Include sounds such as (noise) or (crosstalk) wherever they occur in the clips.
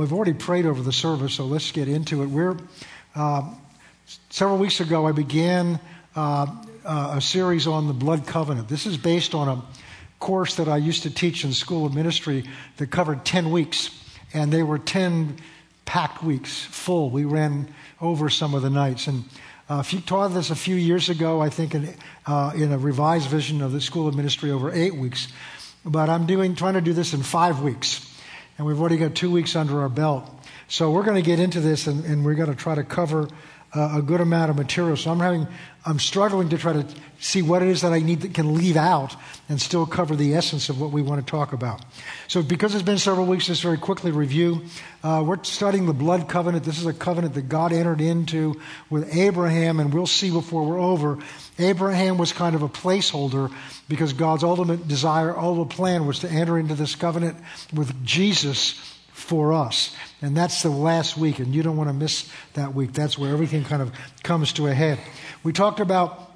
we've already prayed over the service, so let's get into it. We're uh, several weeks ago. I began uh, uh, a series on the blood covenant. This is based on a course that I used to teach in School of Ministry that covered 10 weeks, and they were 10 packed weeks, full. We ran over some of the nights. And uh, if you taught this a few years ago, I think in, uh, in a revised vision of the School of Ministry over eight weeks. But I'm doing, trying to do this in five weeks. And we've already got two weeks under our belt. So we're going to get into this and, and we're going to try to cover uh, a good amount of material. So I'm having, I'm struggling to try to see what it is that I need that can leave out and still cover the essence of what we want to talk about. So because it's been several weeks, just very quickly review. Uh, we're studying the blood covenant. This is a covenant that God entered into with Abraham, and we'll see before we're over. Abraham was kind of a placeholder because God's ultimate desire, ultimate plan was to enter into this covenant with Jesus for us. And that's the last week, and you don't want to miss that week. That's where everything kind of comes to a head. We talked about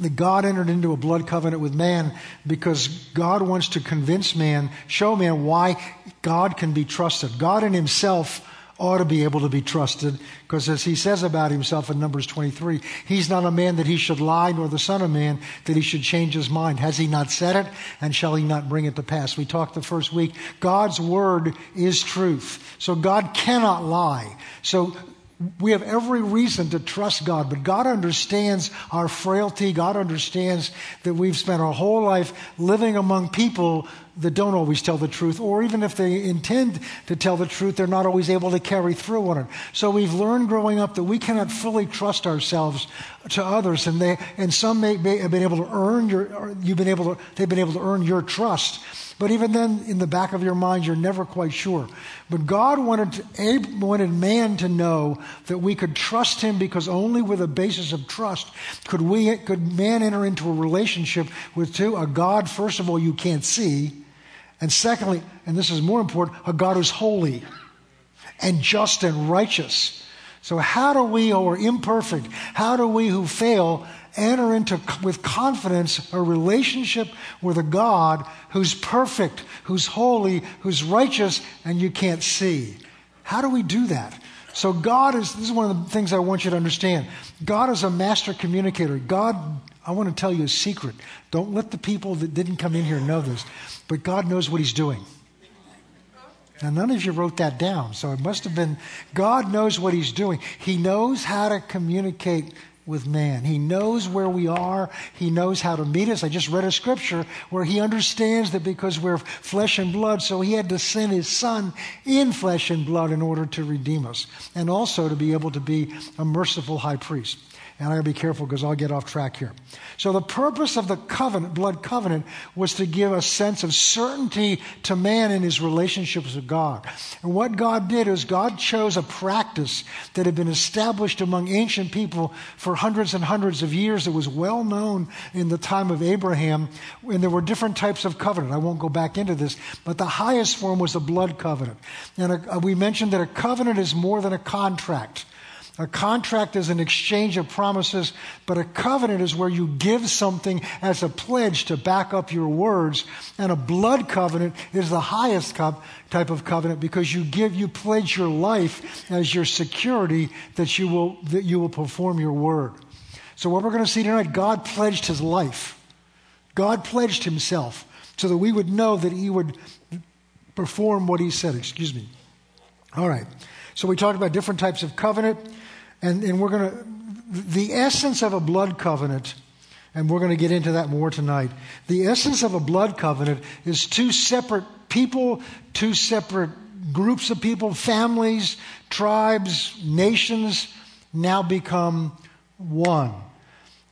that God entered into a blood covenant with man because God wants to convince man, show man why God can be trusted. God in himself ought to be able to be trusted because as he says about himself in Numbers 23, he's not a man that he should lie, nor the son of man that he should change his mind. Has he not said it? And shall he not bring it to pass? We talked the first week. God's word is truth. So God cannot lie. So we have every reason to trust God, but God understands our frailty. God understands that we've spent our whole life living among people that don't always tell the truth, or even if they intend to tell the truth, they're not always able to carry through on it. So we've learned growing up that we cannot fully trust ourselves to others, and they and some may, may have been able to earn your you've been able to they've been able to earn your trust. But even then, in the back of your mind, you're never quite sure. But God wanted, to, wanted man to know that we could trust him because only with a basis of trust could, we, could man enter into a relationship with two, a God, first of all, you can't see. And secondly, and this is more important, a God who's holy and just and righteous. So, how do we who are imperfect, how do we who fail enter into with confidence a relationship with a God who's perfect, who's holy, who's righteous, and you can't see. How do we do that? So, God is, this is one of the things I want you to understand. God is a master communicator. God, I want to tell you a secret. Don't let the people that didn't come in here know this, but God knows what He's doing. Now, none of you wrote that down, so it must have been God knows what He's doing. He knows how to communicate with man. He knows where we are. He knows how to meet us. I just read a scripture where he understands that because we're flesh and blood, so he had to send his son in flesh and blood in order to redeem us and also to be able to be a merciful high priest. And I gotta be careful because I'll get off track here. So the purpose of the covenant, blood covenant, was to give a sense of certainty to man in his relationships with God. And what God did is God chose a practice that had been established among ancient people for hundreds and hundreds of years. It was well known in the time of Abraham, and there were different types of covenant. I won't go back into this, but the highest form was a blood covenant. And a, we mentioned that a covenant is more than a contract. A contract is an exchange of promises, but a covenant is where you give something as a pledge to back up your words. And a blood covenant is the highest type of covenant because you give, you pledge your life as your security that you will, that you will perform your word. So what we're going to see tonight, God pledged his life. God pledged himself so that we would know that he would perform what he said. Excuse me. All right. So we talked about different types of covenant. And, and we're going to, the essence of a blood covenant, and we're going to get into that more tonight. The essence of a blood covenant is two separate people, two separate groups of people, families, tribes, nations now become one.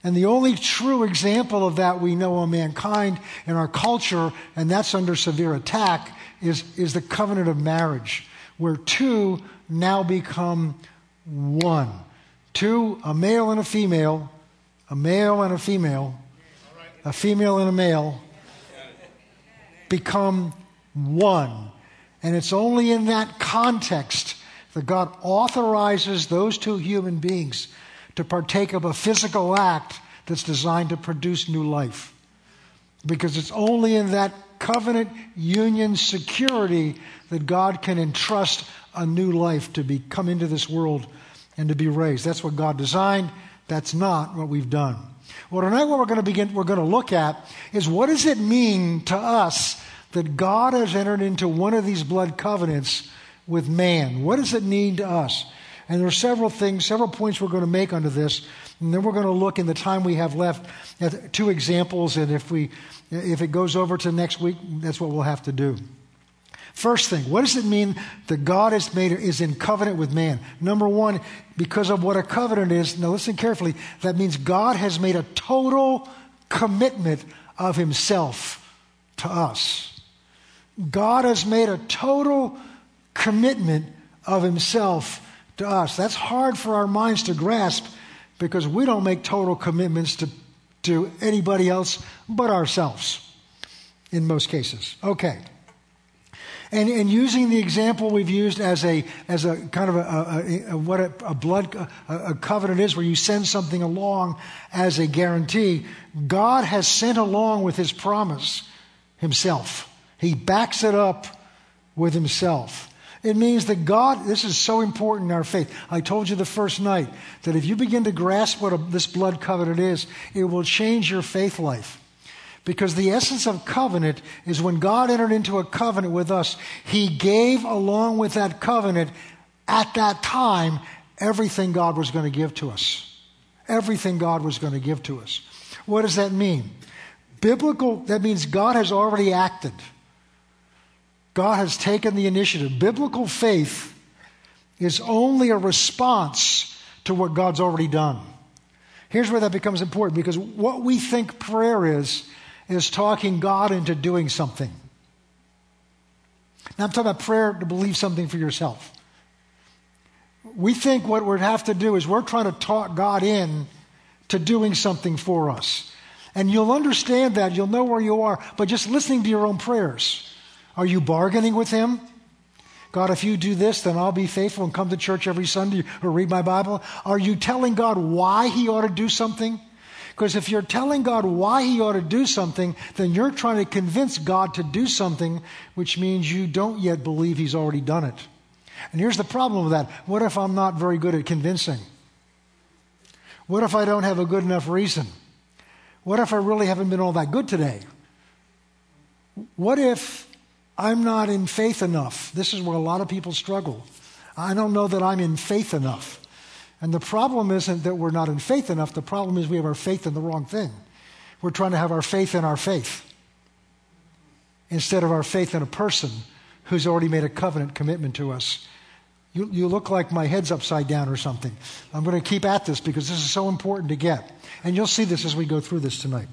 And the only true example of that we know of mankind in our culture, and that's under severe attack, is, is the covenant of marriage, where two now become one. Two, a male and a female, a male and a female, a female and a male become one. And it's only in that context that God authorizes those two human beings to partake of a physical act that's designed to produce new life. Because it's only in that covenant union security that God can entrust a new life to be come into this world and to be raised. That's what God designed. That's not what we've done. Well, tonight what we're going to begin, we're going to look at is what does it mean to us that God has entered into one of these blood covenants with man? What does it mean to us? And there are several things, several points we're going to make under this. And then we're going to look in the time we have left at two examples. And if we, if it goes over to next week, that's what we'll have to do. First thing, what does it mean that God has made is in covenant with man? Number one, because of what a covenant is. Now listen carefully. That means God has made a total commitment of Himself to us. God has made a total commitment of Himself to us. That's hard for our minds to grasp because we don't make total commitments to, to anybody else but ourselves in most cases. Okay. And, and using the example we've used as a, as a kind of a, a, a what a, a blood a, covenant is, where you send something along as a guarantee, God has sent along with his promise himself. He backs it up with himself. It means that God, this is so important in our faith. I told you the first night that if you begin to grasp what a, this blood covenant is, it will change your faith life. Because the essence of covenant is when God entered into a covenant with us, He gave along with that covenant at that time everything God was going to give to us. Everything God was going to give to us. What does that mean? Biblical, that means God has already acted. God has taken the initiative. Biblical faith is only a response to what God's already done. Here's where that becomes important because what we think prayer is, is talking God into doing something. Now, I'm talking about prayer to believe something for yourself. We think what we'd have to do is we're trying to talk God in to doing something for us. And you'll understand that, you'll know where you are, but just listening to your own prayers. Are you bargaining with Him? God, if you do this, then I'll be faithful and come to church every Sunday or read my Bible. Are you telling God why He ought to do something? Because if you're telling God why He ought to do something, then you're trying to convince God to do something, which means you don't yet believe He's already done it. And here's the problem with that. What if I'm not very good at convincing? What if I don't have a good enough reason? What if I really haven't been all that good today? What if I'm not in faith enough? This is where a lot of people struggle. I don't know that I'm in faith enough. And the problem isn't that we're not in faith enough, the problem is we have our faith in the wrong thing. We're trying to have our faith in our faith instead of our faith in a person who's already made a covenant commitment to us. You, you look like my head's upside down or something. I'm going to keep at this because this is so important to get. And you'll see this as we go through this tonight.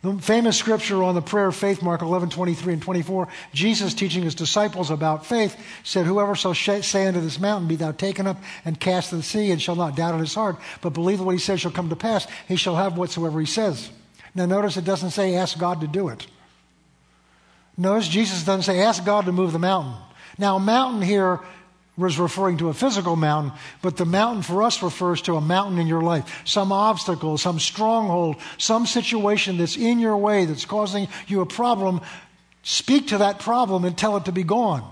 The famous scripture on the prayer of faith, Mark 11, 23 and 24, Jesus teaching his disciples about faith said, Whoever shall say unto this mountain, Be thou taken up and cast in the sea, and shall not doubt in his heart, but believe that what he says shall come to pass, he shall have whatsoever he says. Now notice it doesn't say ask God to do it. Notice Jesus doesn't say ask God to move the mountain. Now, mountain here was referring to a physical mountain, but the mountain for us refers to a mountain in your life. Some obstacle, some stronghold, some situation that's in your way that's causing you a problem. Speak to that problem and tell it to be gone.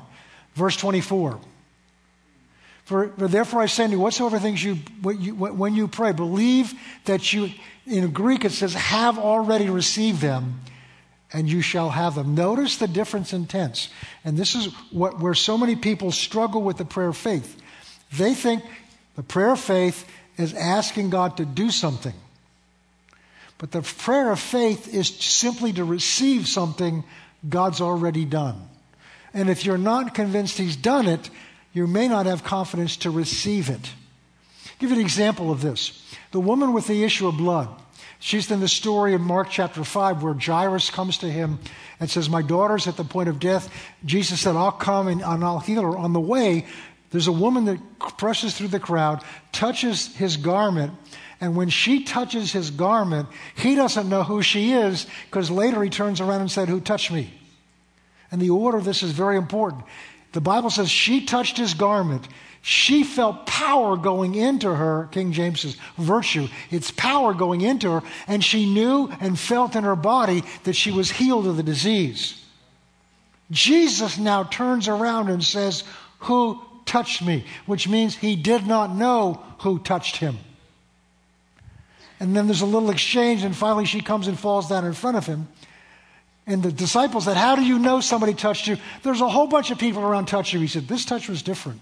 Verse 24. For, for therefore I say to you, whatsoever things you, you, when you pray, believe that you, in Greek it says, have already received them and you shall have them. Notice the difference in tense. And this is what, where so many people struggle with the prayer of faith. They think the prayer of faith is asking God to do something. But the prayer of faith is simply to receive something God's already done. And if you're not convinced He's done it, you may not have confidence to receive it. I'll give you an example of this. The woman with the issue of blood. She's in the story in Mark chapter 5 where Jairus comes to him and says, My daughter's at the point of death. Jesus said, I'll come and, I'll heal her. On the way, there's a woman that presses through the crowd, touches his garment, and when she touches his garment, he doesn't know who she is because later he turns around and said, Who touched me? And the order of this is very important. The Bible says she touched his garment. She felt power going into her, King James says virtue. It's power going into her, and she knew and felt in her body that she was healed of the disease. Jesus now turns around and says, Who touched me? Which means he did not know who touched him. And then there's a little exchange, and finally she comes and falls down in front of him. And the disciples said, How do you know somebody touched you? There's a whole bunch of people around touching you. He said, This touch was different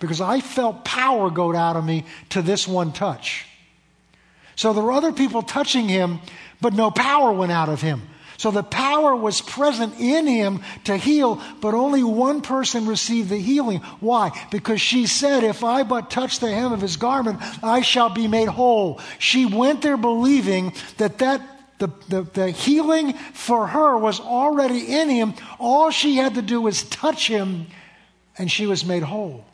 because I felt power go out of me to this one touch. So there were other people touching him, but no power went out of him. So the power was present in him to heal, but only one person received the healing. Why? Because she said, If I but touch the hem of his garment, I shall be made whole. She went there believing that that the, the, the, healing for her was already in him. All she had to do was touch him, and she was made whole.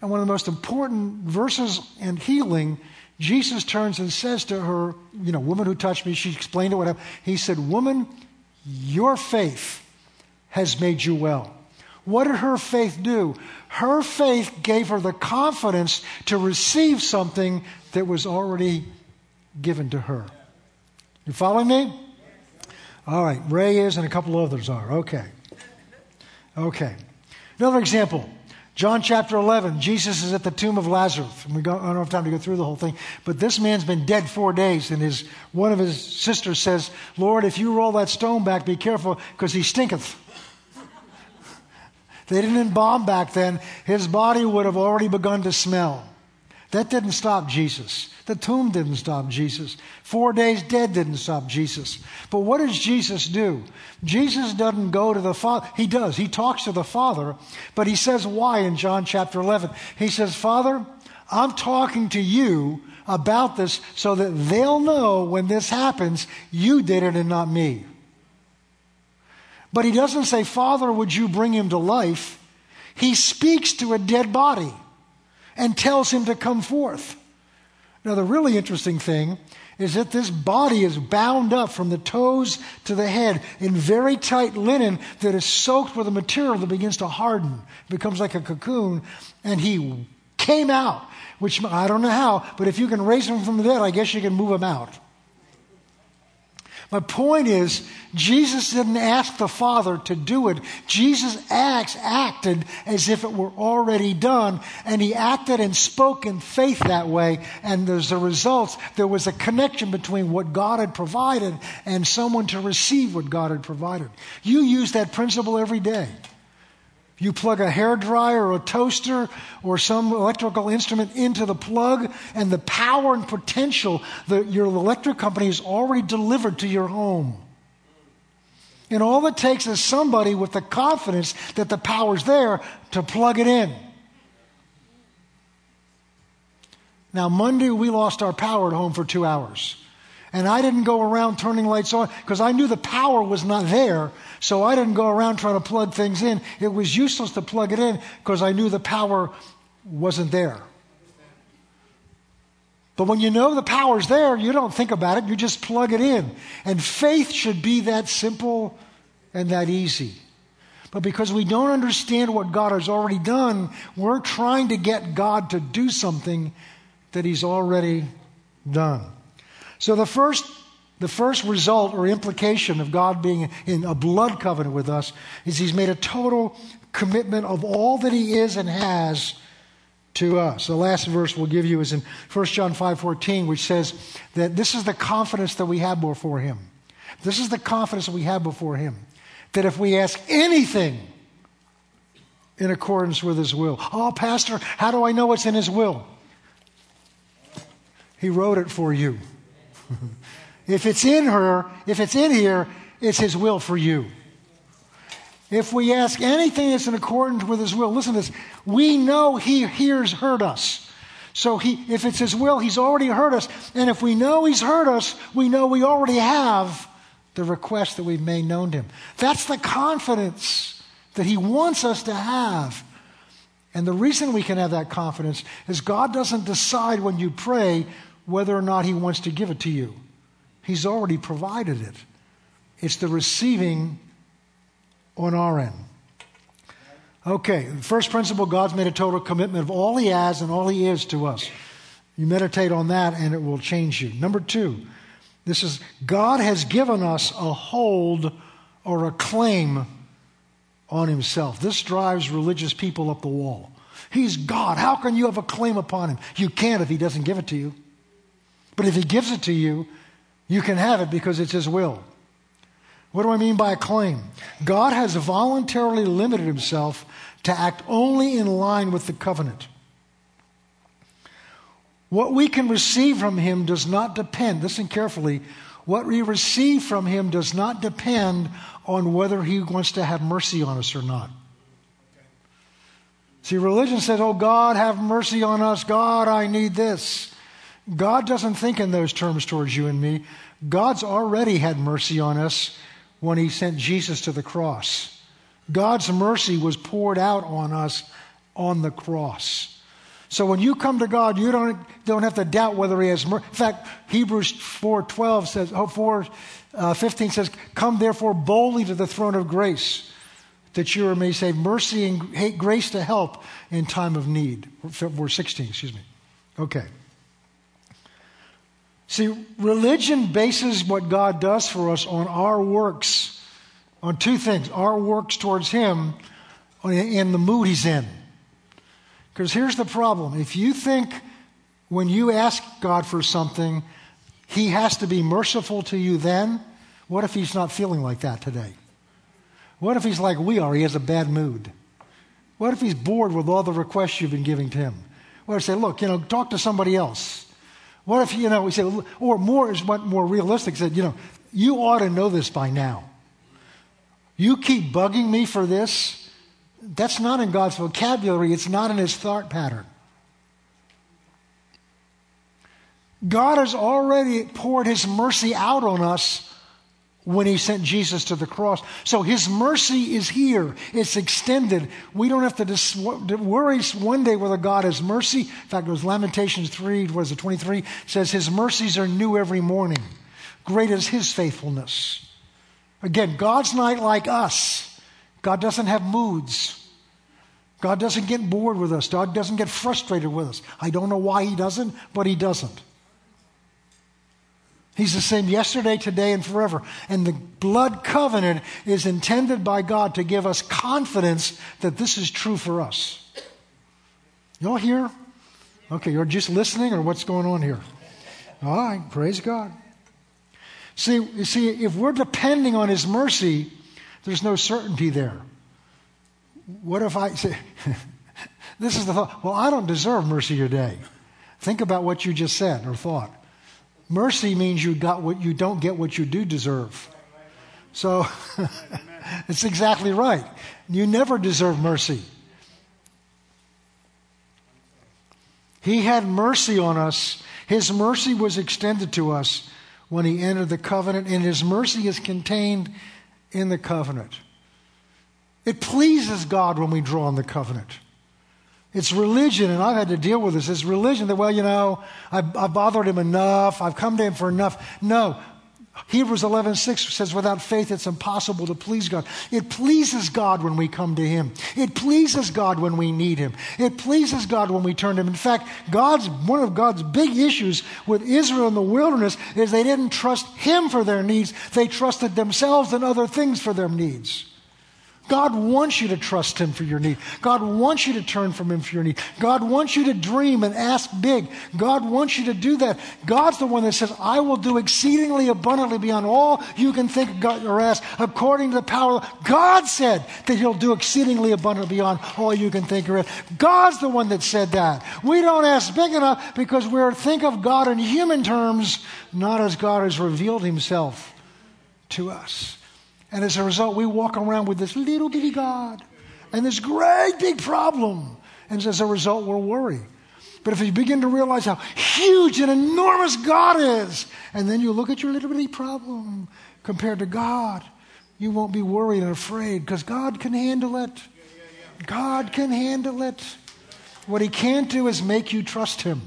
And one of the most important verses in healing Jesus turns and says to her, You know, woman who touched me, she explained it, whatever. He said, Woman, your faith has made you well. What did her faith do? Her faith gave her the confidence to receive something that was already given to her. You following me? All right, Ray is and a couple others are. Okay. Okay. Another example. John chapter 11, Jesus is at the tomb of Lazarus. And we don't, don't have time to go through the whole thing, but this man's been dead four days, and his, one of his sisters says, Lord, if you roll that stone back, be careful, because he stinketh. they didn't embalm back then. His body would have already begun to smell. That didn't stop Jesus. The tomb didn't stop Jesus. Four days dead didn't stop Jesus. But what does Jesus do? Jesus doesn't go to the Father. He does. He talks to the Father, but he says why in John chapter 11. He says, Father, I'm talking to you about this so that they'll know when this happens, you did it and not me. But he doesn't say, Father, would you bring him to life? He speaks to a dead body and tells him to come forth. Now, the really interesting thing is that this body is bound up from the toes to the head in very tight linen that is soaked with a material that begins to harden, becomes like a cocoon, and he came out, which I don't know how, but if you can raise him from the dead, I guess you can move him out. My point is, Jesus didn't ask the Father to do it. Jesus acts, acted as if it were already done, and he acted and spoke in faith that way. And as a result, there was a connection between what God had provided and someone to receive what God had provided. You use that principle every day. You plug a hair dryer or a toaster or some electrical instrument into the plug, and the power and potential that your electric company has already delivered to your home. And all it takes is somebody with the confidence that the power's there to plug it in. Now, Monday, we lost our power at home for two hours. And I didn't go around turning lights on because I knew the power was not there. So I didn't go around trying to plug things in. It was useless to plug it in because I knew the power wasn't there. But when you know the power's there, you don't think about it, you just plug it in. And faith should be that simple and that easy. But because we don't understand what God has already done, we're trying to get God to do something that He's already done. So the first, the first result or implication of God being in a blood covenant with us is He's made a total commitment of all that He is and has to us. The last verse we'll give you is in 1 John 5:14, which says that this is the confidence that we have before Him. This is the confidence that we have before Him. That if we ask anything in accordance with His will, oh, Pastor, how do I know what's in His will? He wrote it for you. (laughs) if it's in her, if it's in here, it's His will for you. If we ask anything that's in accordance with His will, listen to this. We know He hears, heard us. So he, if it's His will, He's already heard us. And if we know He's heard us, we know we already have the request that we've made known to Him. That's the confidence that He wants us to have. And the reason we can have that confidence is God doesn't decide when you pray whether or not He wants to give it to you. He's already provided it. It's the receiving on our end. Okay, first principle God's made a total commitment of all He has and all He is to us. You meditate on that and it will change you. Number two, this is God has given us a hold or a claim on Himself. This drives religious people up the wall. He's God. How can you have a claim upon Him? You can't if He doesn't give it to you. But if He gives it to you, you can have it because it's His will. What do I mean by a claim? God has voluntarily limited himself to act only in line with the covenant. What we can receive from him does not depend, listen carefully, what we receive from him does not depend on whether he wants to have mercy on us or not. See, religion says, Oh, God, have mercy on us. God, I need this. God doesn't think in those terms towards you and me. God's already had mercy on us when he sent Jesus to the cross. God's mercy was poured out on us on the cross. So when you come to God, you don't, don't have to doubt whether He has mercy. In fact, Hebrews 4.12 says, oh, 4, uh, 15 says, Come therefore boldly to the throne of grace, that you may say mercy and grace to help in time of need. Verse 16, excuse me. Okay. See, religion bases what God does for us on our works, on two things our works towards Him and the mood He's in. Because here's the problem if you think when you ask God for something, He has to be merciful to you then, what if He's not feeling like that today? What if He's like we are? He has a bad mood. What if He's bored with all the requests you've been giving to Him? What if He say, look, you know, talk to somebody else? What if, you know, we say, or more is what more realistic said, you know, you ought to know this by now. You keep bugging me for this. That's not in God's vocabulary, it's not in his thought pattern. God has already poured his mercy out on us when he sent Jesus to the cross. So his mercy is here. It's extended. We don't have to dis- worry one day whether God has mercy. In fact, it was Lamentations 3, what is it, 23, says his mercies are new every morning. Great is his faithfulness. Again, God's not like us. God doesn't have moods. God doesn't get bored with us. God doesn't get frustrated with us. I don't know why he doesn't, but he doesn't. He's the same yesterday, today, and forever. And the blood covenant is intended by God to give us confidence that this is true for us. Y'all here? Okay, you're just listening, or what's going on here? All right, praise God. See, see, if we're depending on His mercy, there's no certainty there. What if I say, (laughs) this is the thought, well, I don't deserve mercy today. Think about what you just said or thought. Mercy means you got what you don't get what you do deserve. So (laughs) it's exactly right. You never deserve mercy. He had mercy on us. His mercy was extended to us when he entered the covenant, and his mercy is contained in the covenant. It pleases God when we draw on the covenant. It's religion, and I've had to deal with this. It's religion that, well, you know, I've, I've bothered him enough. I've come to him for enough. No. Hebrews 11, 6 says, without faith, it's impossible to please God. It pleases God when we come to Him. It pleases God when we need Him. It pleases God when we turn to Him. In fact, God's, one of God's big issues with Israel in the wilderness is they didn't trust Him for their needs. They trusted themselves and other things for their needs. God wants you to trust Him for your need. God wants you to turn from Him for your need. God wants you to dream and ask big. God wants you to do that. God's the one that says, I will do exceedingly abundantly beyond all you can think or ask, according to the power. God said that He'll do exceedingly abundantly beyond all you can think or ask. God's the one that said that. We don't ask big enough because we think of God in human terms, not as God has revealed Himself to us. And as a result, we walk around with this little bitty God and this great big problem. And as a result, we're worried. But if you begin to realize how huge and enormous God is, and then you look at your little bitty problem compared to God, you won't be worried and afraid because God can handle it. God can handle it. What He can't do is make you trust Him.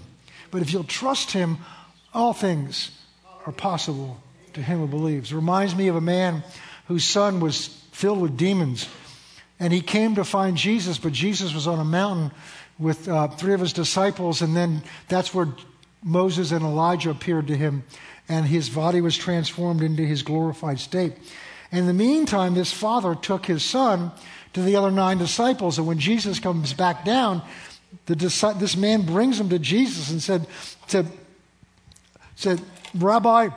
But if you'll trust Him, all things are possible to him who believes. It reminds me of a man whose son was filled with demons. and he came to find Jesus, but Jesus was on a mountain with uh, three of his disciples, and then that's where Moses and Elijah appeared to him, and his body was transformed into his glorified state. In the meantime, this father took his son to the other nine disciples, and when Jesus comes back down, the, this man brings him to Jesus and said, said, said, Rabbi,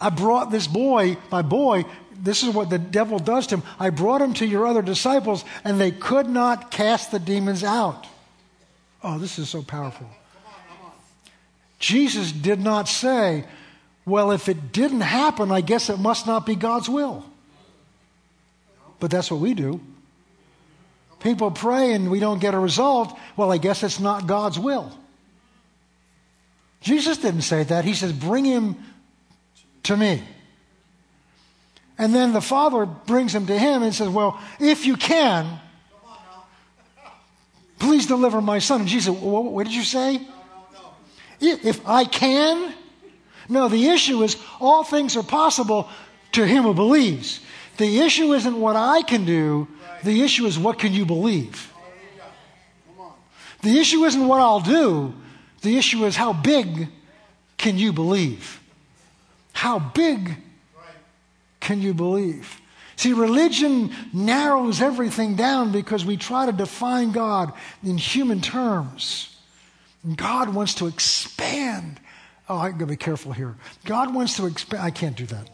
I brought this boy, my boy, this is what the devil does to him. I brought him to your other disciples, and they could not cast the demons out. Oh, this is so powerful. Jesus did not say, Well, if it didn't happen, I guess it must not be God's will. But that's what we do. People pray and we don't get a result. Well, I guess it's not God's will. Jesus didn't say that. He says, Bring him to me. And then the father brings him to him and says, Well, if you can, please deliver my son. And Jesus said, What did you say? If I can? No, the issue is all things are possible to him who believes. The issue isn't what I can do, the issue is what can you believe? The issue isn't what I'll do, the issue is how big can you believe? How big can you believe? See, religion narrows everything down because we try to define God in human terms. God wants to expand. Oh, going to be careful here. God wants to expand. I can't do that.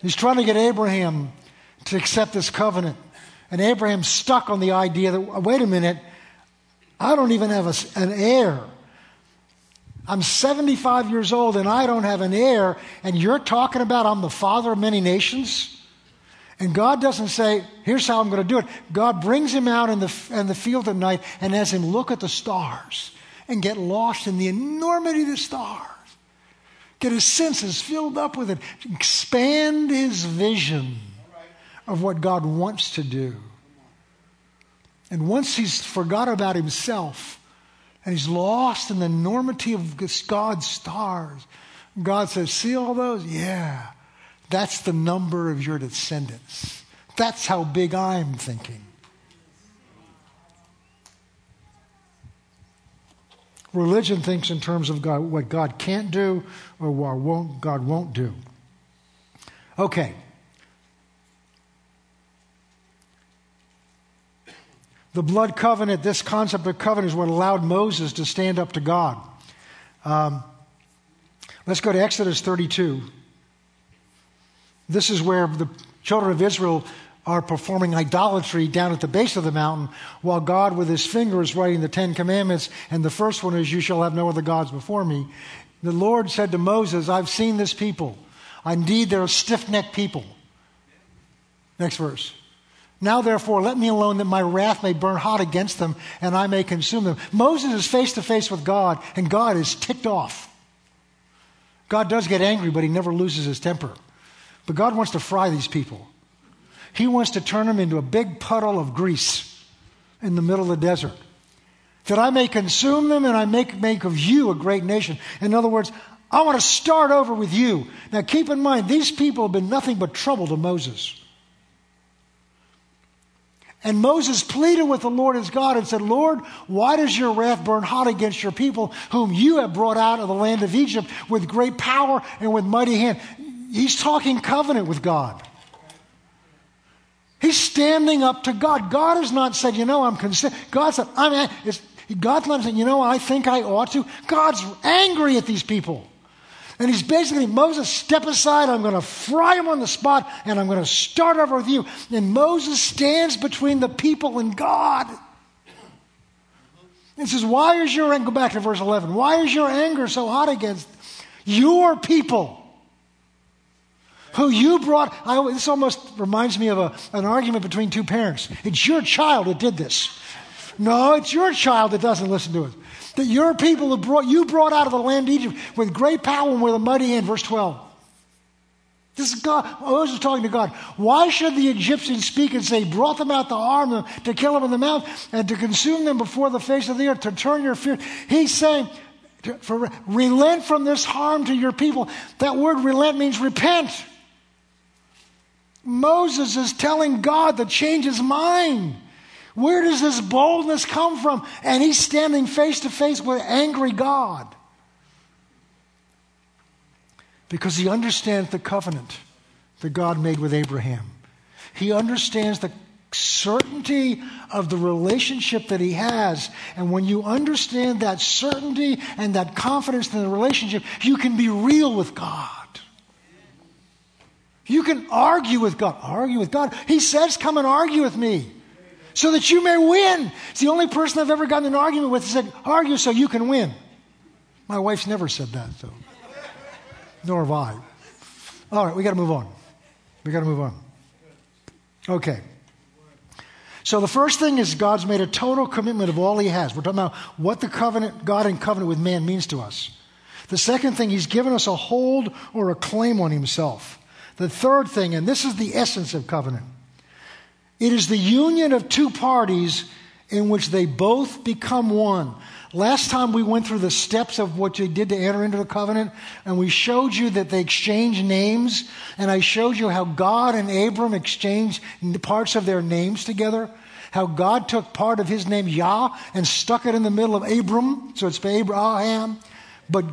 He's trying to get Abraham to accept this covenant. And Abraham's stuck on the idea that, wait a minute, I don't even have a, an heir. I'm 75 years old and I don't have an heir, and you're talking about I'm the father of many nations? And God doesn't say, here's how I'm going to do it. God brings him out in the, in the field at night and has him look at the stars and get lost in the enormity of the stars. Get his senses filled up with it. Expand his vision of what God wants to do. And once he's forgot about himself and he's lost in the enormity of God's stars, God says, See all those? Yeah. That's the number of your descendants. That's how big I'm thinking. Religion thinks in terms of God, what God can't do or what won't, God won't do. Okay. The blood covenant, this concept of covenant is what allowed Moses to stand up to God. Um, let's go to Exodus 32. This is where the children of Israel are performing idolatry down at the base of the mountain while God, with his finger, is writing the Ten Commandments. And the first one is, You shall have no other gods before me. The Lord said to Moses, I've seen this people. Indeed, they're a stiff necked people. Next verse. Now, therefore, let me alone that my wrath may burn hot against them and I may consume them. Moses is face to face with God, and God is ticked off. God does get angry, but he never loses his temper. But God wants to fry these people. He wants to turn them into a big puddle of grease in the middle of the desert. That I may consume them and I make, make of you a great nation. In other words, I want to start over with you. Now keep in mind, these people have been nothing but trouble to Moses. And Moses pleaded with the Lord his God and said, Lord, why does your wrath burn hot against your people, whom you have brought out of the land of Egypt with great power and with mighty hand? he's talking covenant with God. He's standing up to God. God has not said, you know, I'm concerned. God said, I'm, God's not saying, you know, I think I ought to. God's angry at these people. And he's basically, Moses, step aside. I'm going to fry him on the spot and I'm going to start over with you. And Moses stands between the people and God. And says, Why is your anger, go back to verse 11, why is your anger so hot against your people? who you brought. I, this almost reminds me of a, an argument between two parents. It's your child that did this. No, it's your child that doesn't listen to it. That your people who brought you brought out of the land of Egypt with great power and with a mighty hand. Verse 12. This is God. Moses is talking to God. Why should the Egyptians speak and say, brought them out to harm them, to kill them in the mouth, and to consume them before the face of the earth, to turn your fear? He's saying, for, relent from this harm to your people. That word relent means repent. Moses is telling God to change his mind. Where does this boldness come from? And he's standing face to face with angry God because he understands the covenant that God made with Abraham. He understands the certainty of the relationship that he has. And when you understand that certainty and that confidence in the relationship, you can be real with God. You can argue with God. Argue with God. He says, Come and argue with me so that you may win. It's the only person I've ever gotten an argument with. He said, Argue so you can win. My wife's never said that, though. Nor have I. All right, we got to move on. We got to move on. Okay. So the first thing is God's made a total commitment of all he has. We're talking about what the covenant, God in covenant with man means to us. The second thing, he's given us a hold or a claim on himself. The third thing, and this is the essence of covenant, it is the union of two parties in which they both become one. Last time we went through the steps of what they did to enter into the covenant, and we showed you that they exchanged names, and I showed you how God and Abram exchanged parts of their names together. How God took part of his name, Yah, and stuck it in the middle of Abram, so it's Abraham. But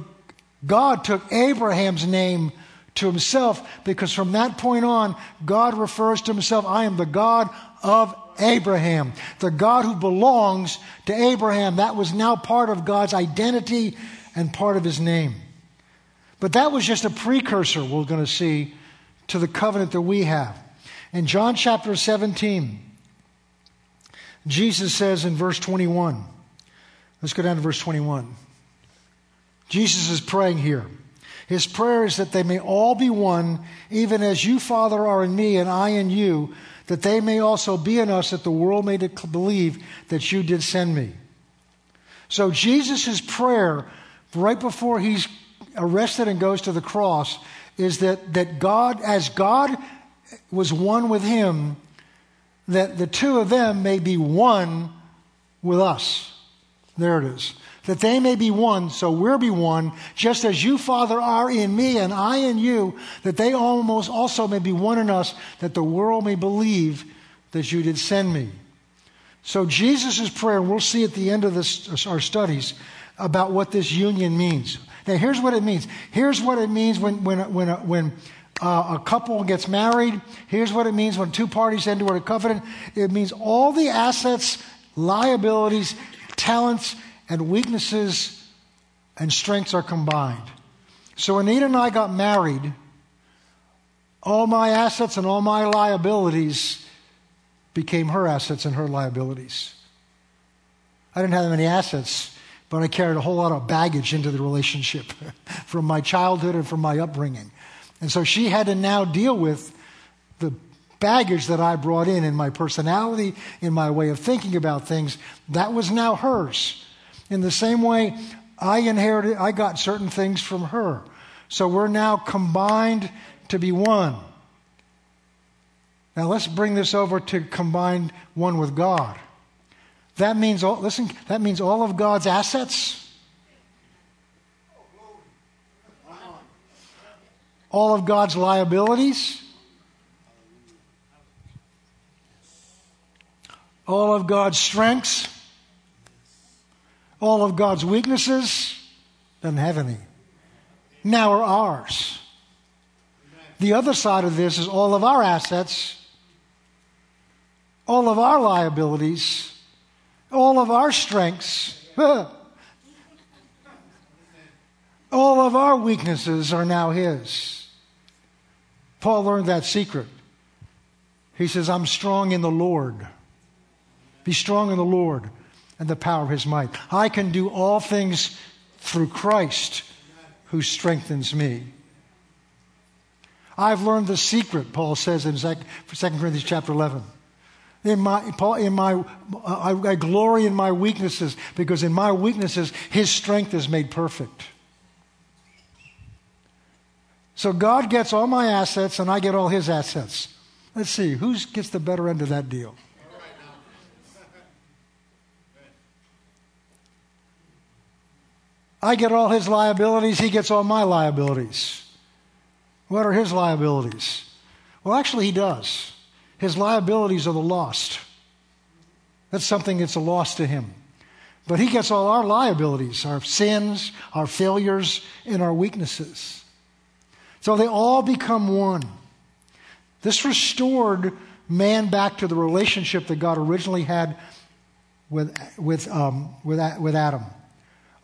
God took Abraham's name to himself because from that point on, God refers to himself, I am the God of Abraham. The God who belongs to Abraham. That was now part of God's identity and part of his name. But that was just a precursor, we're going to see, to the covenant that we have. In John chapter 17, Jesus says in verse 21, let's go down to verse 21. Jesus is praying here. His prayer is that they may all be one, even as you, Father, are in me and I in you, that they may also be in us, that the world may believe that you did send me. So Jesus' prayer, right before he's arrested and goes to the cross, is that, that God, as God was one with him, that the two of them may be one with us. There it is that they may be one, so we'll be one, just as you, Father, are in me and I in you, that they almost also may be one in us, that the world may believe that you did send me. So Jesus' prayer, and we'll see at the end of this, our studies about what this union means. Now, here's what it means. Here's what it means when, when, when, when uh, a couple gets married. Here's what it means when two parties enter into a covenant. It means all the assets, liabilities, talents, and weaknesses and strengths are combined. So when Anita and I got married. All my assets and all my liabilities became her assets and her liabilities. I didn't have many assets, but I carried a whole lot of baggage into the relationship (laughs) from my childhood and from my upbringing. And so she had to now deal with the baggage that I brought in, in my personality, in my way of thinking about things. That was now hers. In the same way, I inherited, I got certain things from her. So we're now combined to be one. Now let's bring this over to combine one with God. That means, all, listen, that means all of God's assets, all of God's liabilities, all of God's strengths, all of God's weaknesses, doesn't have any, now are ours. The other side of this is all of our assets, all of our liabilities, all of our strengths, (laughs) all of our weaknesses are now His. Paul learned that secret. He says, I'm strong in the Lord. Be strong in the Lord and the power of his might. I can do all things through Christ who strengthens me. I've learned the secret, Paul says in 2 Corinthians chapter 11. In my, Paul, in my, uh, I, I glory in my weaknesses because in my weaknesses, his strength is made perfect. So God gets all my assets and I get all his assets. Let's see, who gets the better end of that deal? I get all his liabilities, he gets all my liabilities. What are his liabilities? Well, actually, he does. His liabilities are the lost. That's something that's a loss to him. But he gets all our liabilities, our sins, our failures, and our weaknesses. So they all become one. This restored man back to the relationship that God originally had with, with, um, with, with Adam.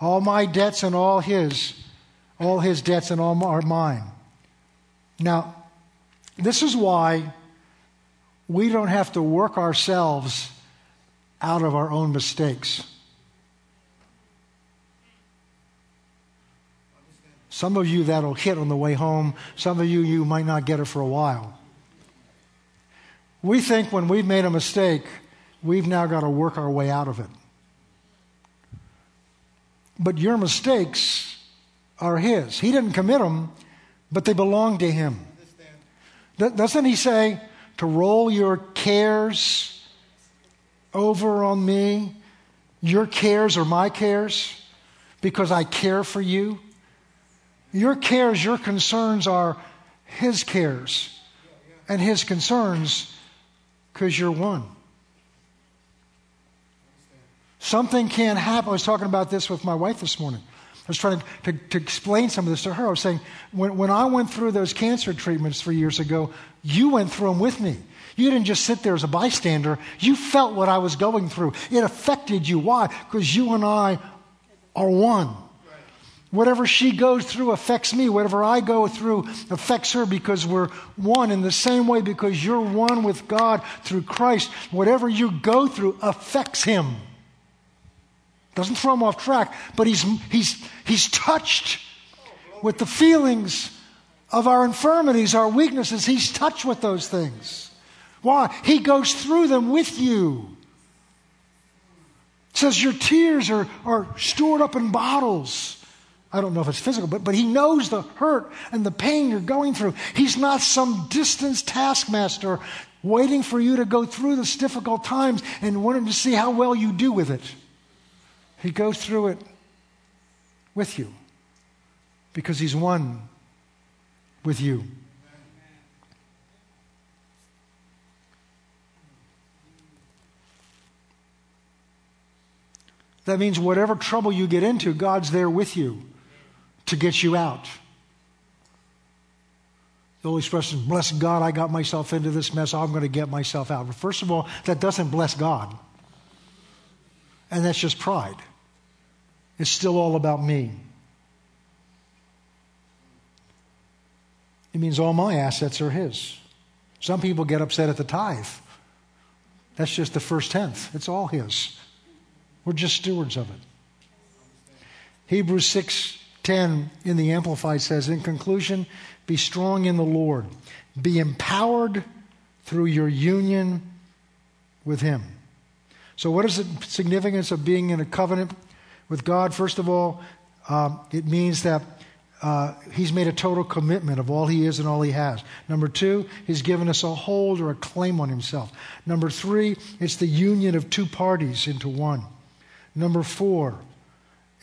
All my debts and all his, all his debts and all are mine. Now, this is why we don't have to work ourselves out of our own mistakes. Some of you that'll hit on the way home. Some of you, you might not get it for a while. We think when we've made a mistake, we've now got to work our way out of it. But your mistakes are His. He didn't commit them, but they belong to Him. Doesn't He say to roll your cares over on me? Your cares are my cares because I care for you. Your cares, your concerns are His cares and His concerns because you're one. Something can't happen. I was talking about this with my wife this morning. I was trying to, to, to, explain some of this to her. I was saying, when, when I went through those cancer treatments three years ago, you went through them with me. You didn't just sit there as a bystander. You felt what I was going through. It affected you. Why? Because you and I are one. Whatever she goes through affects me. Whatever I go through affects her because we're one in the same way because you're one with God through Christ. Whatever you go through affects him. Doesn't throw him off track, but he's, he's, he's touched with the feelings of our infirmities, our weaknesses. He's touched with those things. Why? He goes through them with you. It says your tears are, are stored up in bottles. I don't know if it's physical, but, but he knows the hurt and the pain you're going through. He's not some distant taskmaster waiting for you to go through this difficult times and wanting to see how well you do with it. He goes through it with you because he's one with you. That means whatever trouble you get into, God's there with you to get you out. The old expression, bless God, I got myself into this mess, I'm going to get myself out. But first of all, that doesn't bless God. And that's just pride. It's still all about me. It means all my assets are His. Some people get upset at the tithe. That's just the first tenth, it's all His. We're just stewards of it. Hebrews 6:10 in the Amplified says, In conclusion, be strong in the Lord, be empowered through your union with Him. So, what is the significance of being in a covenant with God? First of all, um, it means that uh, He's made a total commitment of all He is and all He has. Number two, He's given us a hold or a claim on Himself. Number three, it's the union of two parties into one. Number four,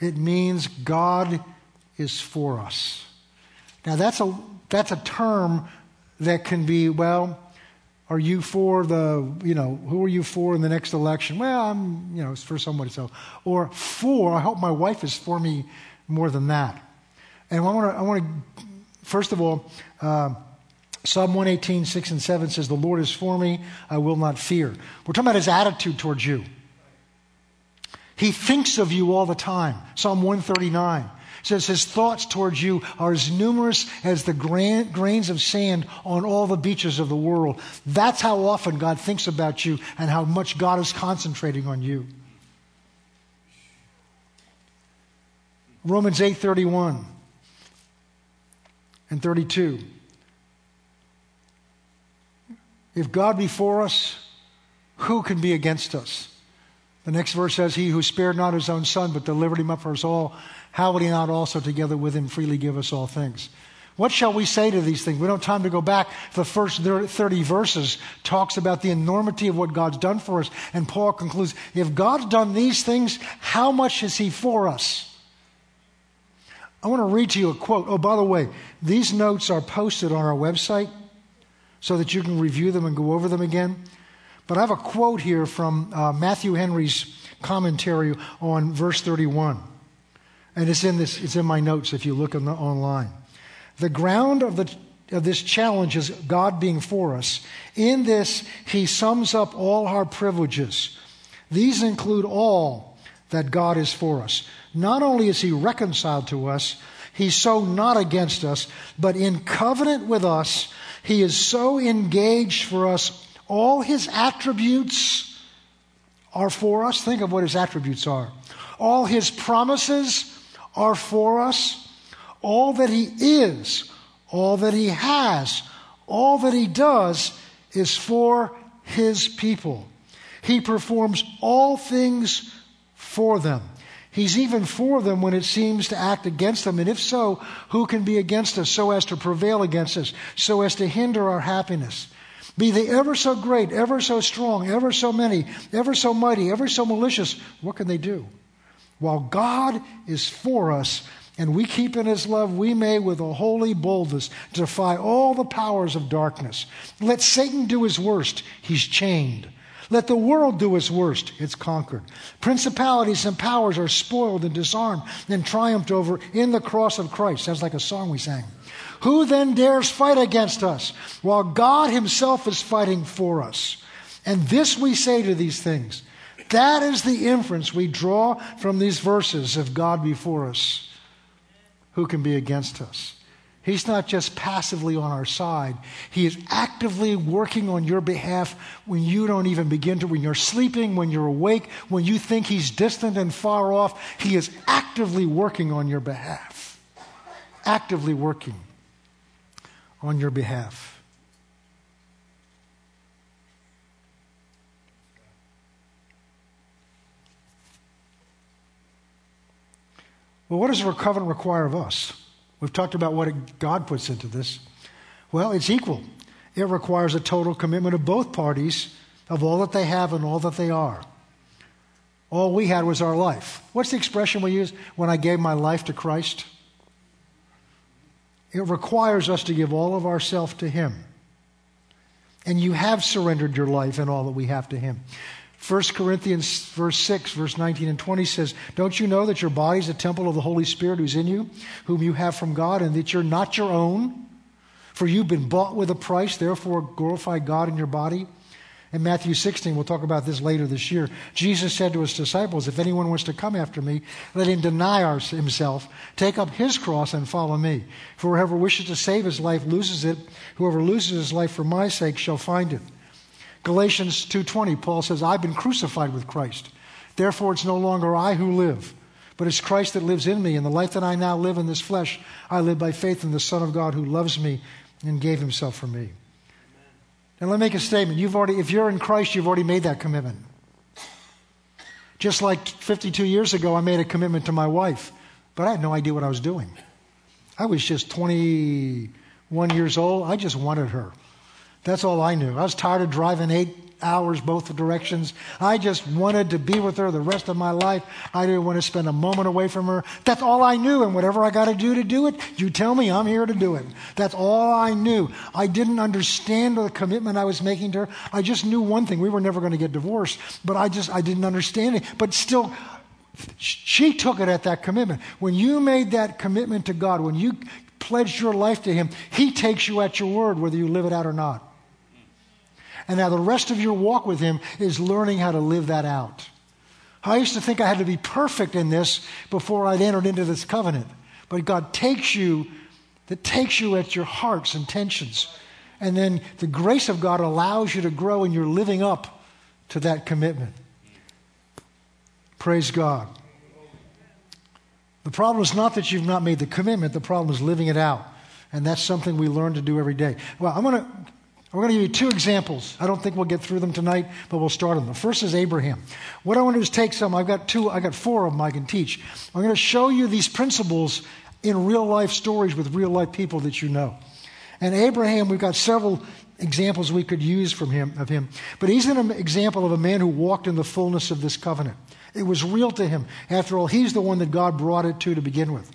it means God is for us. Now, that's a, that's a term that can be, well, are you for the, you know, who are you for in the next election? Well, I'm, you know, it's for somebody so. Or for, I hope my wife is for me more than that. And I want to, I want to first of all, uh, Psalm 118, 6 and 7 says, The Lord is for me, I will not fear. We're talking about his attitude towards you. He thinks of you all the time. Psalm 139 says his thoughts towards you are as numerous as the grains of sand on all the beaches of the world. That's how often God thinks about you and how much God is concentrating on you. Romans 8:31 and 32. If God be for us, who can be against us? The next verse says, He who spared not his own son, but delivered him up for us all, how would he not also together with him freely give us all things? What shall we say to these things? We don't have time to go back. The first 30 verses talks about the enormity of what God's done for us. And Paul concludes, if God's done these things, how much is he for us? I want to read to you a quote. Oh, by the way, these notes are posted on our website. so that you can review them and go over them again. But I have a quote here from uh, Matthew Henry's commentary on verse 31. And it's in, this, it's in my notes if you look the, online. The ground of, the, of this challenge is God being for us. In this, he sums up all our privileges. These include all that God is for us. Not only is he reconciled to us, he's so not against us, but in covenant with us, he is so engaged for us. All his attributes are for us. Think of what his attributes are. All his promises are for us. All that he is, all that he has, all that he does is for his people. He performs all things for them. He's even for them when it seems to act against them. And if so, who can be against us so as to prevail against us, so as to hinder our happiness? Be they ever so great, ever so strong, ever so many, ever so mighty, ever so malicious, what can they do? While God is for us and we keep in his love, we may with a holy boldness defy all the powers of darkness. Let Satan do his worst. He's chained. Let the world do its worst. It's conquered. Principalities and powers are spoiled and disarmed and triumphed over in the cross of Christ. Sounds like a song we sang. Who then dares fight against us while God Himself is fighting for us? And this we say to these things. That is the inference we draw from these verses of God before us. Who can be against us? He's not just passively on our side. He is actively working on your behalf when you don't even begin to, when you're sleeping, when you're awake, when you think He's distant and far off. He is actively working on your behalf. Actively working on your behalf. Well, what does a covenant require of us? We've talked about what God puts into this. Well, it's equal. It requires a total commitment of both parties of all that they have and all that they are. All we had was our life. What's the expression we use when I gave my life to Christ? It requires us to give all of ourself to Him. And you have surrendered your life and all that we have to Him. 1 Corinthians verse 6, verse 19 and 20 says, Don't you know that your body is a temple of the Holy Spirit who's in you, whom you have from God, and that you're not your own? For you've been bought with a price, therefore glorify God in your body. In Matthew 16, we'll talk about this later this year, Jesus said to his disciples, If anyone wants to come after me, let him deny himself, take up his cross, and follow me. For whoever wishes to save his life loses it. Whoever loses his life for my sake shall find it. Galatians 2:20 Paul says I've been crucified with Christ. Therefore it's no longer I who live, but it's Christ that lives in me and the life that I now live in this flesh I live by faith in the son of God who loves me and gave himself for me. And let me make a statement. You've already if you're in Christ you've already made that commitment. Just like 52 years ago I made a commitment to my wife, but I had no idea what I was doing. I was just 21 years old. I just wanted her. That's all I knew. I was tired of driving eight hours both directions. I just wanted to be with her the rest of my life. I didn't want to spend a moment away from her. That's all I knew. And whatever I got to do to do it, you tell me I'm here to do it. That's all I knew. I didn't understand the commitment I was making to her. I just knew one thing. We were never going to get divorced, but I just, I didn't understand it. But still, she took it at that commitment. When you made that commitment to God, when you pledged your life to Him, He takes you at your word, whether you live it out or not. And now the rest of your walk with Him is learning how to live that out. I used to think I had to be perfect in this before I'd entered into this covenant. But God takes you, that takes you at your heart's intentions. And then the grace of God allows you to grow and you're living up to that commitment. Praise God. The problem is not that you've not made the commitment, the problem is living it out. And that's something we learn to do every day. Well, I'm going to we're going to give you two examples. I don't think we'll get through them tonight, but we'll start them. The first is Abraham. What I want to do is take some, I've got two, I've got four of them I can teach. I'm going to show you these principles in real life stories with real life people that you know. And Abraham, we've got several examples we could use from him of him. But he's an example of a man who walked in the fullness of this covenant. It was real to him. After all, he's the one that God brought it to to begin with.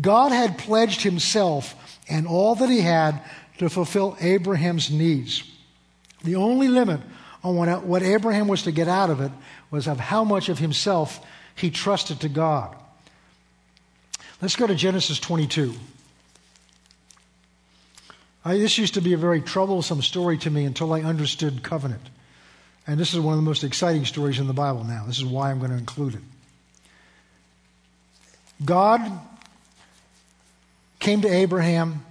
God had pledged himself and all that he had to fulfill Abraham's needs. The only limit on what, Abraham was to get out of it was of how much of himself he trusted to God. Let's go to Genesis 22. I, this used to be a very troublesome story to me until I understood covenant. And this is one of the most exciting stories in the Bible now. This is why I'm going to include it. God came to Abraham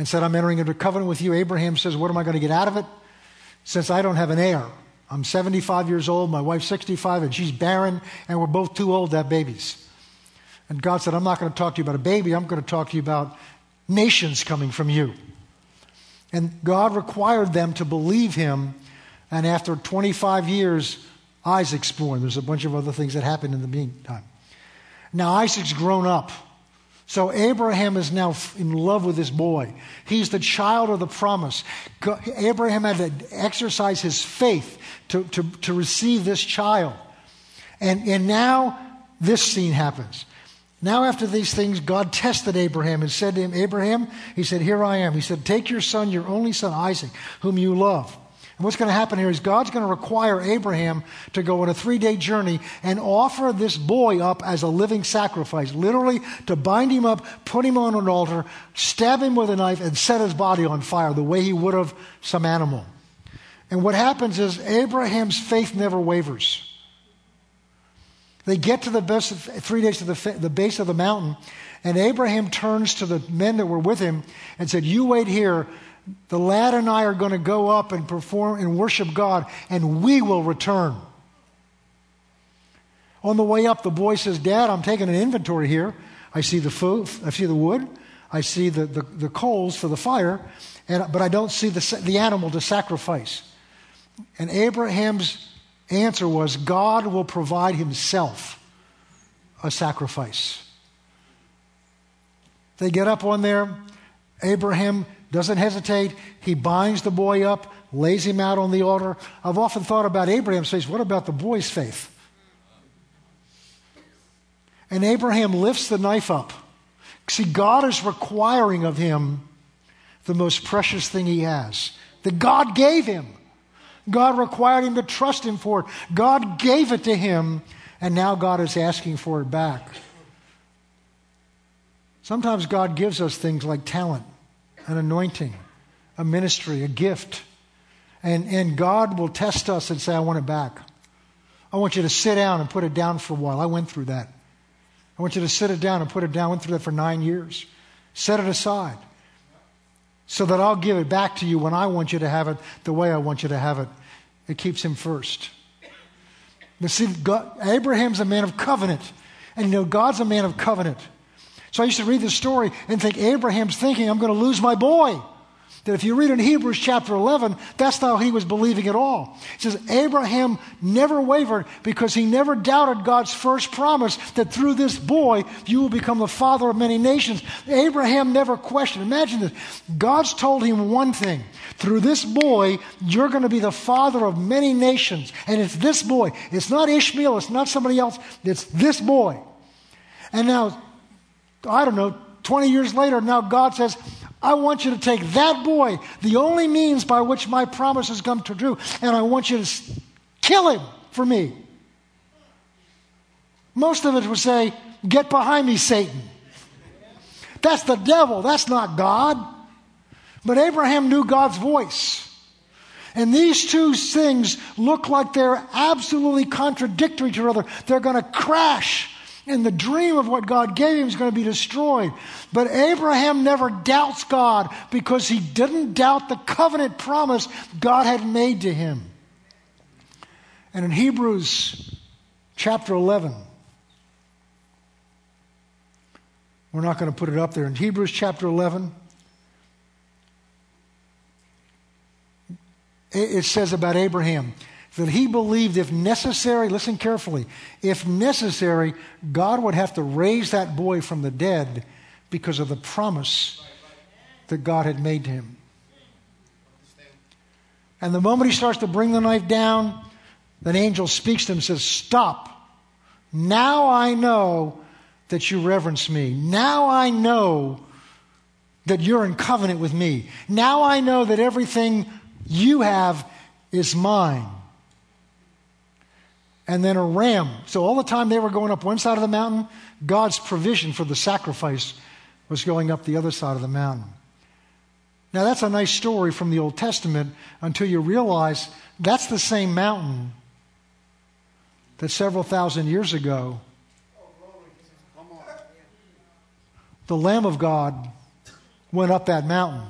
and said, I'm entering into covenant with you. Abraham says, What am I going to get out of it? Since I don't have an heir. I'm 75 years old, my wife's 65, and she's barren, and we're both too old to have babies. And God said, I'm not going to talk to you about a baby, I'm going to talk to you about nations coming from you. And God required them to believe him. And after 25 years, Isaac's born. There's a bunch of other things that happened in the meantime. Now, Isaac's grown up. So Abraham is now in love with this boy. He's the child of the promise. Abraham had to exercise his faith to, to, to receive this child. And, and now this scene happens. Now, after these things, God tested Abraham and said to him, Abraham, he said, Here I am. He said, Take your son, your only son, Isaac, whom you love. And what's going to happen here is God's going to require Abraham to go on a three day journey and offer this boy up as a living sacrifice, literally to bind him up, put him on an altar, stab him with a knife, and set his body on fire the way he would have some animal. And what happens is Abraham's faith never wavers. They get to the best, three days to the, the base of the mountain, and Abraham turns to the men that were with him and said, You wait here. The lad and I are going to go up and perform and worship God, and we will return. On the way up, the boy says, Dad, I'm taking an inventory here. I see the food, I see the wood, I see the, the, the coals for the fire, and, but I don't see the, the animal to sacrifice. And Abraham's answer was God will provide himself a sacrifice. They get up on there. Abraham doesn't hesitate. He binds the boy up, lays him out on the altar. I've often thought about Abraham's faith. What about the boy's faith? And Abraham lifts the knife up. See, God is requiring of him the most precious thing he has that God gave him. God required him to trust him for it. God gave it to him, and now God is asking for it back. Sometimes God gives us things like talent, an anointing, a ministry, a gift. And, and God will test us and say, I want it back. I want you to sit down and put it down for a while. I went through that. I want you to sit it down and put it down. I went through that for nine years. Set it aside so that I'll give it back to you when I want you to have it the way I want you to have it. It keeps him first. But see, God, Abraham's a man of covenant, and you know, God's a man of covenant. So I used to read this story and think Abraham's thinking, I'm going to lose my boy. That if you read in Hebrews chapter 11, that's how he was believing it all. It says, Abraham never wavered because he never doubted God's first promise that through this boy you will become the father of many nations. Abraham never questioned. Imagine this. God's told him one thing through this boy, you're going to be the father of many nations. And it's this boy. It's not Ishmael, it's not somebody else, it's this boy. And now, I don't know, 20 years later, now God says, I want you to take that boy, the only means by which my promise has come to true, and I want you to kill him for me. Most of it would say, Get behind me, Satan. That's the devil, that's not God. But Abraham knew God's voice. And these two things look like they're absolutely contradictory to each other. They're going to crash and the dream of what God gave him is going to be destroyed. But Abraham never doubts God because he didn't doubt the covenant promise God had made to him. And in Hebrews chapter 11, we're not going to put it up there. In Hebrews chapter 11, it says about Abraham that he believed if necessary, listen carefully, if necessary, God would have to raise that boy from the dead because of the promise that God had made to him. And the moment he starts to bring the knife down, an angel speaks to him and says, Stop. Now I know that you reverence me. Now I know that you're in covenant with me. Now I know that everything you have is mine. And then a ram. So all the time they were going up one side of the mountain, God's provision for the sacrifice was going up the other side of the mountain. Now that's a nice story from the Old Testament until you realize that's the same mountain that several thousand years ago the Lamb of God went up that mountain.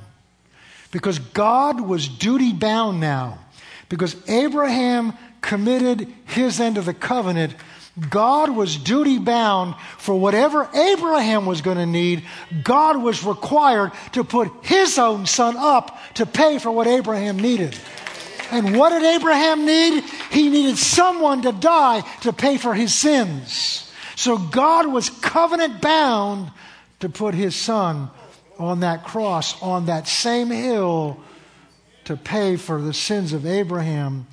Because God was duty bound now. Because Abraham committed his end of the covenant, God was duty bound for whatever Abraham was going to need. God was required to put his own son up to pay for what Abraham needed. And what did Abraham need? He needed someone to die to pay for his sins. So God was covenant bound to put his son on that cross, on that same hill, to pay for the sins of Abraham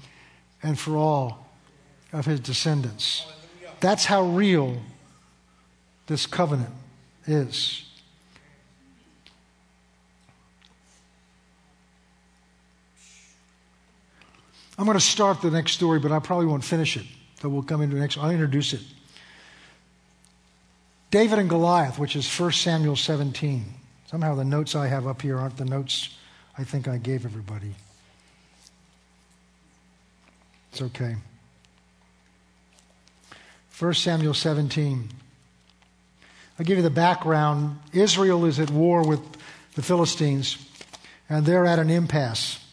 and for all of his descendants. That's how real this covenant is. I'm going to start the next story, but I probably won't finish it. So we'll come into the next. I'll introduce it. David and Goliath, which is 1 Samuel 17. Somehow the notes I have up here aren't the notes I think I gave everybody. It's okay. 1 Samuel 17. I'll give you the background. Israel is at war with the Philistines, and they're at an impasse.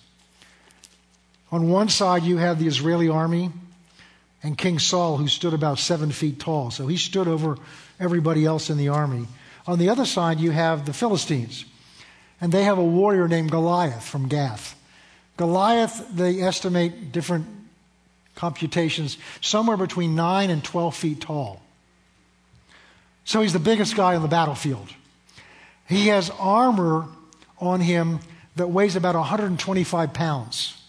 On one side, you have the Israeli army and King Saul, who stood about seven feet tall. So he stood over everybody else in the army. On the other side, you have the Philistines, and they have a warrior named Goliath from Gath. Goliath, they estimate different computations, somewhere between 9 and 12 feet tall. So he's the biggest guy on the battlefield. He has armor on him that weighs about 125 pounds.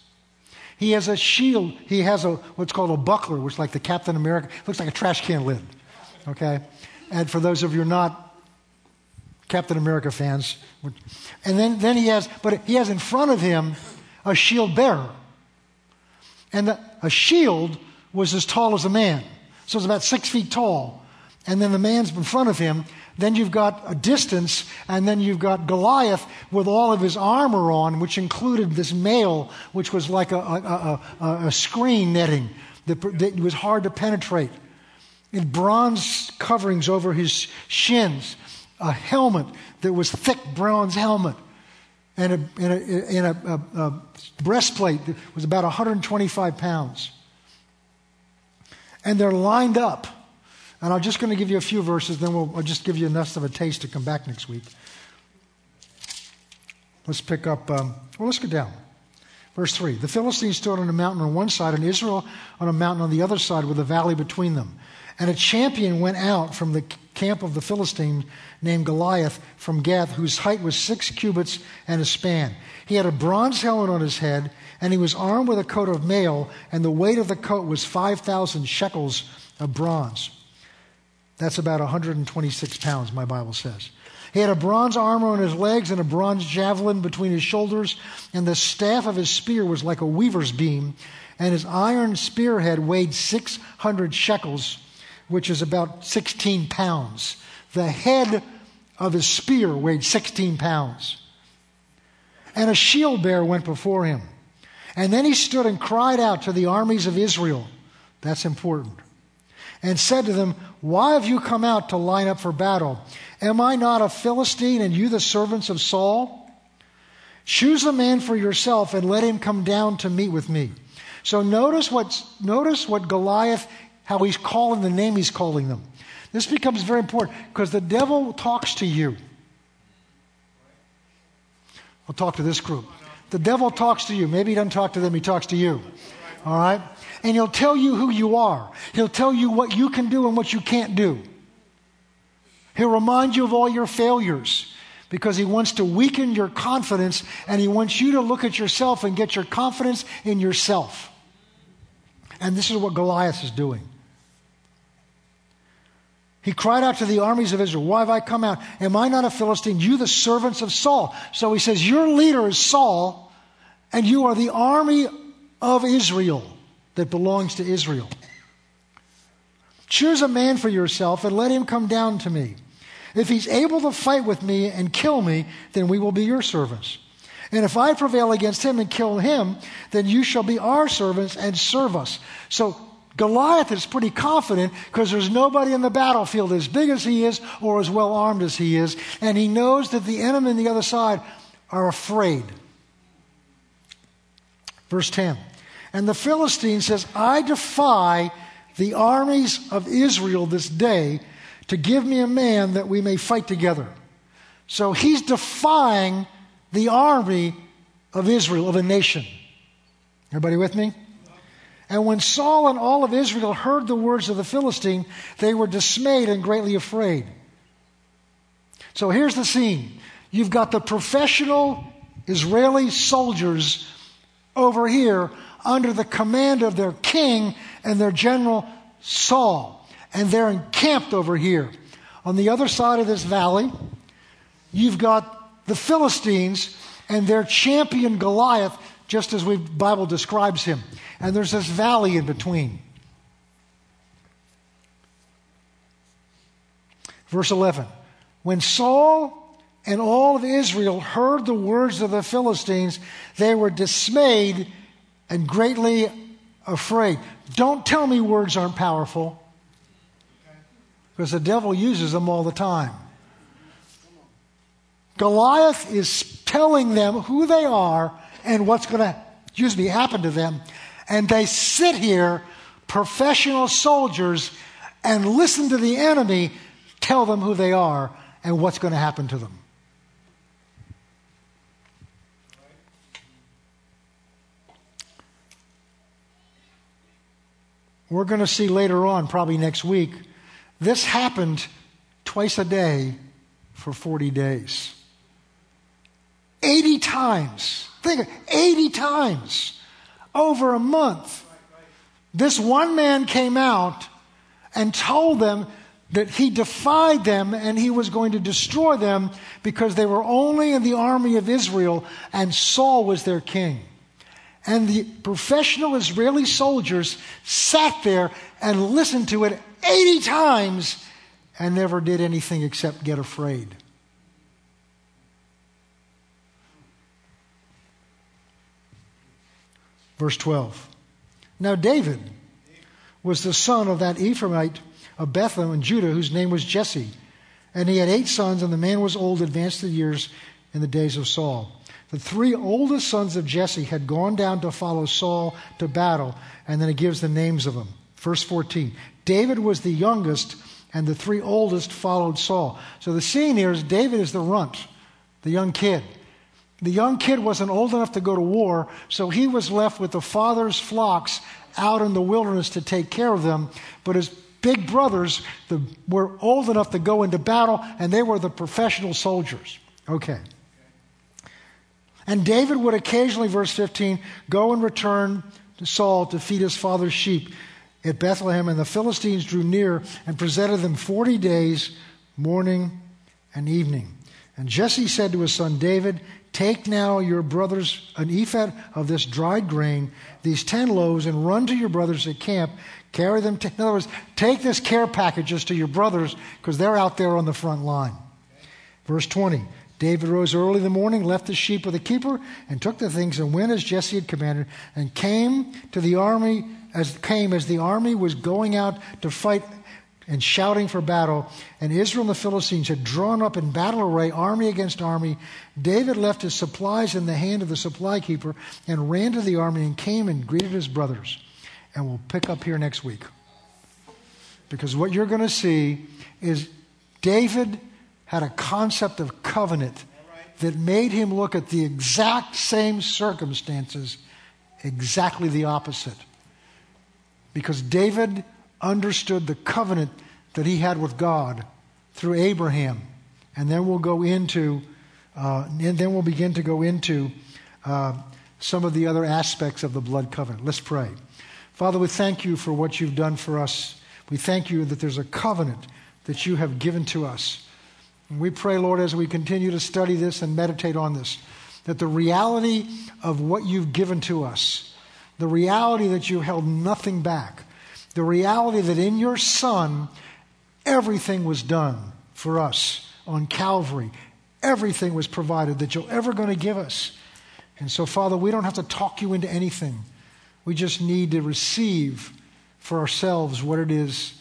He has a shield. He has a what's called a buckler, which is like the Captain America. Looks like a trash can lid. Okay? And for those of you who are not Captain America fans, and then, then he has, but he has in front of him a shield bearer. And the, a shield was as tall as a man. So it's about six feet tall. And then the man's in front of him. Then you've got a distance, and then you've got Goliath with all of his armor on, which included this mail, which was like a, a, a, a screen netting that, that was hard to penetrate. And bronze coverings over his shins, a helmet that was thick bronze helmet, and a, and a, and a, a breastplate that was about 125 pounds. And they're lined up and I'm just going to give you a few verses, then we'll, I'll just give you enough of a taste to come back next week. Let's pick up, um, well, let's go down. Verse 3 The Philistines stood on a mountain on one side, and Israel on a mountain on the other side, with a valley between them. And a champion went out from the camp of the Philistines named Goliath from Gath, whose height was six cubits and a span. He had a bronze helmet on his head, and he was armed with a coat of mail, and the weight of the coat was 5,000 shekels of bronze. That's about 126 pounds, my Bible says. He had a bronze armor on his legs and a bronze javelin between his shoulders, and the staff of his spear was like a weaver's beam, and his iron spearhead weighed 600 shekels, which is about 16 pounds. The head of his spear weighed 16 pounds. And a shield bearer went before him. And then he stood and cried out to the armies of Israel. That's important and said to them, Why have you come out to line up for battle? Am I not a Philistine and you the servants of Saul? Choose a man for yourself and let him come down to meet with me. So notice what, notice what Goliath, how he's calling the name he's calling them. This becomes very important because the devil talks to you. I'll talk to this group. The devil talks to you. Maybe he doesn't talk to them, he talks to you. All right? and he'll tell you who you are. He'll tell you what you can do and what you can't do. He'll remind you of all your failures because he wants to weaken your confidence and he wants you to look at yourself and get your confidence in yourself. And this is what Goliath is doing. He cried out to the armies of Israel, Why have I come out? Am I not a Philistine? You, the servants of Saul. So he says, Your leader is Saul, and you are the army of Israel that belongs to Israel. Choose a man for yourself and let him come down to me. If he's able to fight with me and kill me, then we will be your servants. And if I prevail against him and kill him, then you shall be our servants and serve us. So Goliath is pretty confident because there's nobody in the battlefield as big as he is or as well armed as he is. And he knows that the enemy on the other side are afraid. Verse 10. And the Philistine says, I defy the armies of Israel this day to give me a man that we may fight together. So he's defying the army of Israel, of a nation. Everybody with me? And when Saul and all of Israel heard the words of the Philistine, they were dismayed and greatly afraid. So here's the scene you've got the professional Israeli soldiers over here under the command of their king and their general Saul. And they're encamped over here. On the other side of this valley, you've got the Philistines and their champion Goliath, just as the Bible describes him and there's this valley in between. Verse 11 When Saul and all of Israel heard the words of the Philistines, they were dismayed and greatly afraid. Don't tell me words aren't powerful, because the devil uses them all the time. Goliath is telling them who they are and what's going to, excuse me, happen to them and they sit here, professional soldiers, and listen to the enemy tell them who they are and what's going to happen to them. We're going to see later on, probably next week, this happened twice a day for 40 days. 80 times. Think of 80 times over a month. This one man came out and told them that he defied them and he was going to destroy them because they were only in the army of Israel and Saul was their king. And the professional Israeli soldiers sat there and listened to it 80 times and never did anything except get afraid. Verse 12. Now, David was the son of that Ephrathite of Bethlehem in Judah whose name was Jesse. And he had eight sons, and the man was old, advanced in years in the days of Saul. The three oldest sons of Jesse had gone down to follow Saul to battle, and then it gives the names of them. Verse 14 David was the youngest, and the three oldest followed Saul. So the scene here is David is the runt, the young kid. The young kid wasn't old enough to go to war, so he was left with the father's flocks out in the wilderness to take care of them. But his big brothers the, were old enough to go into battle, and they were the professional soldiers. Okay. And David would occasionally, verse 15, go and return to Saul to feed his father's sheep at Bethlehem. And the Philistines drew near and presented them 40 days, morning and evening. And Jesse said to his son David, Take now your brothers an ephah of this dried grain, these ten loaves, and run to your brothers at camp. Carry them. To, in other words, take this care packages to your brothers because they're out there on the front line. Verse 20. David rose early in the morning, left the sheep with the keeper, and took the things and went as Jesse had commanded, and came to the army as came as the army was going out to fight and shouting for battle. And Israel and the Philistines had drawn up in battle array, army against army. David left his supplies in the hand of the supply keeper and ran to the army and came and greeted his brothers. And we'll pick up here next week. Because what you're going to see is David had a concept of covenant that made him look at the exact same circumstances exactly the opposite. Because David understood the covenant that he had with God through Abraham. And then we'll go into, uh, and then we'll begin to go into uh, some of the other aspects of the blood covenant. Let's pray. Father, we thank you for what you've done for us. We thank you that there's a covenant that you have given to us. And we pray, Lord, as we continue to study this and meditate on this, that the reality of what you've given to us, the reality that you held nothing back, the reality that in your Son, everything was done for us on Calvary, everything was provided that you're ever going to give us. And so, Father, we don't have to talk you into anything. We just need to receive for ourselves what it is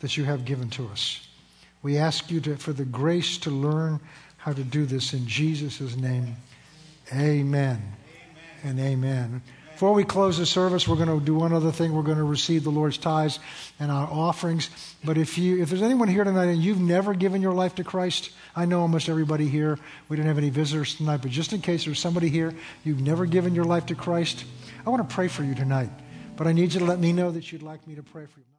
that you have given to us. We ask you to, for the grace to learn how to do this in Jesus' name. Amen, amen. and amen. Before we close the service, we're going to do one other thing. We're going to receive the Lord's tithes and our offerings. But if you, if there's anyone here tonight and you've never given your life to Christ, I know almost everybody here. We didn't have any visitors tonight, but just in case there's somebody here you've never given your life to Christ, I want to pray for you tonight. But I need you to let me know that you'd like me to pray for you.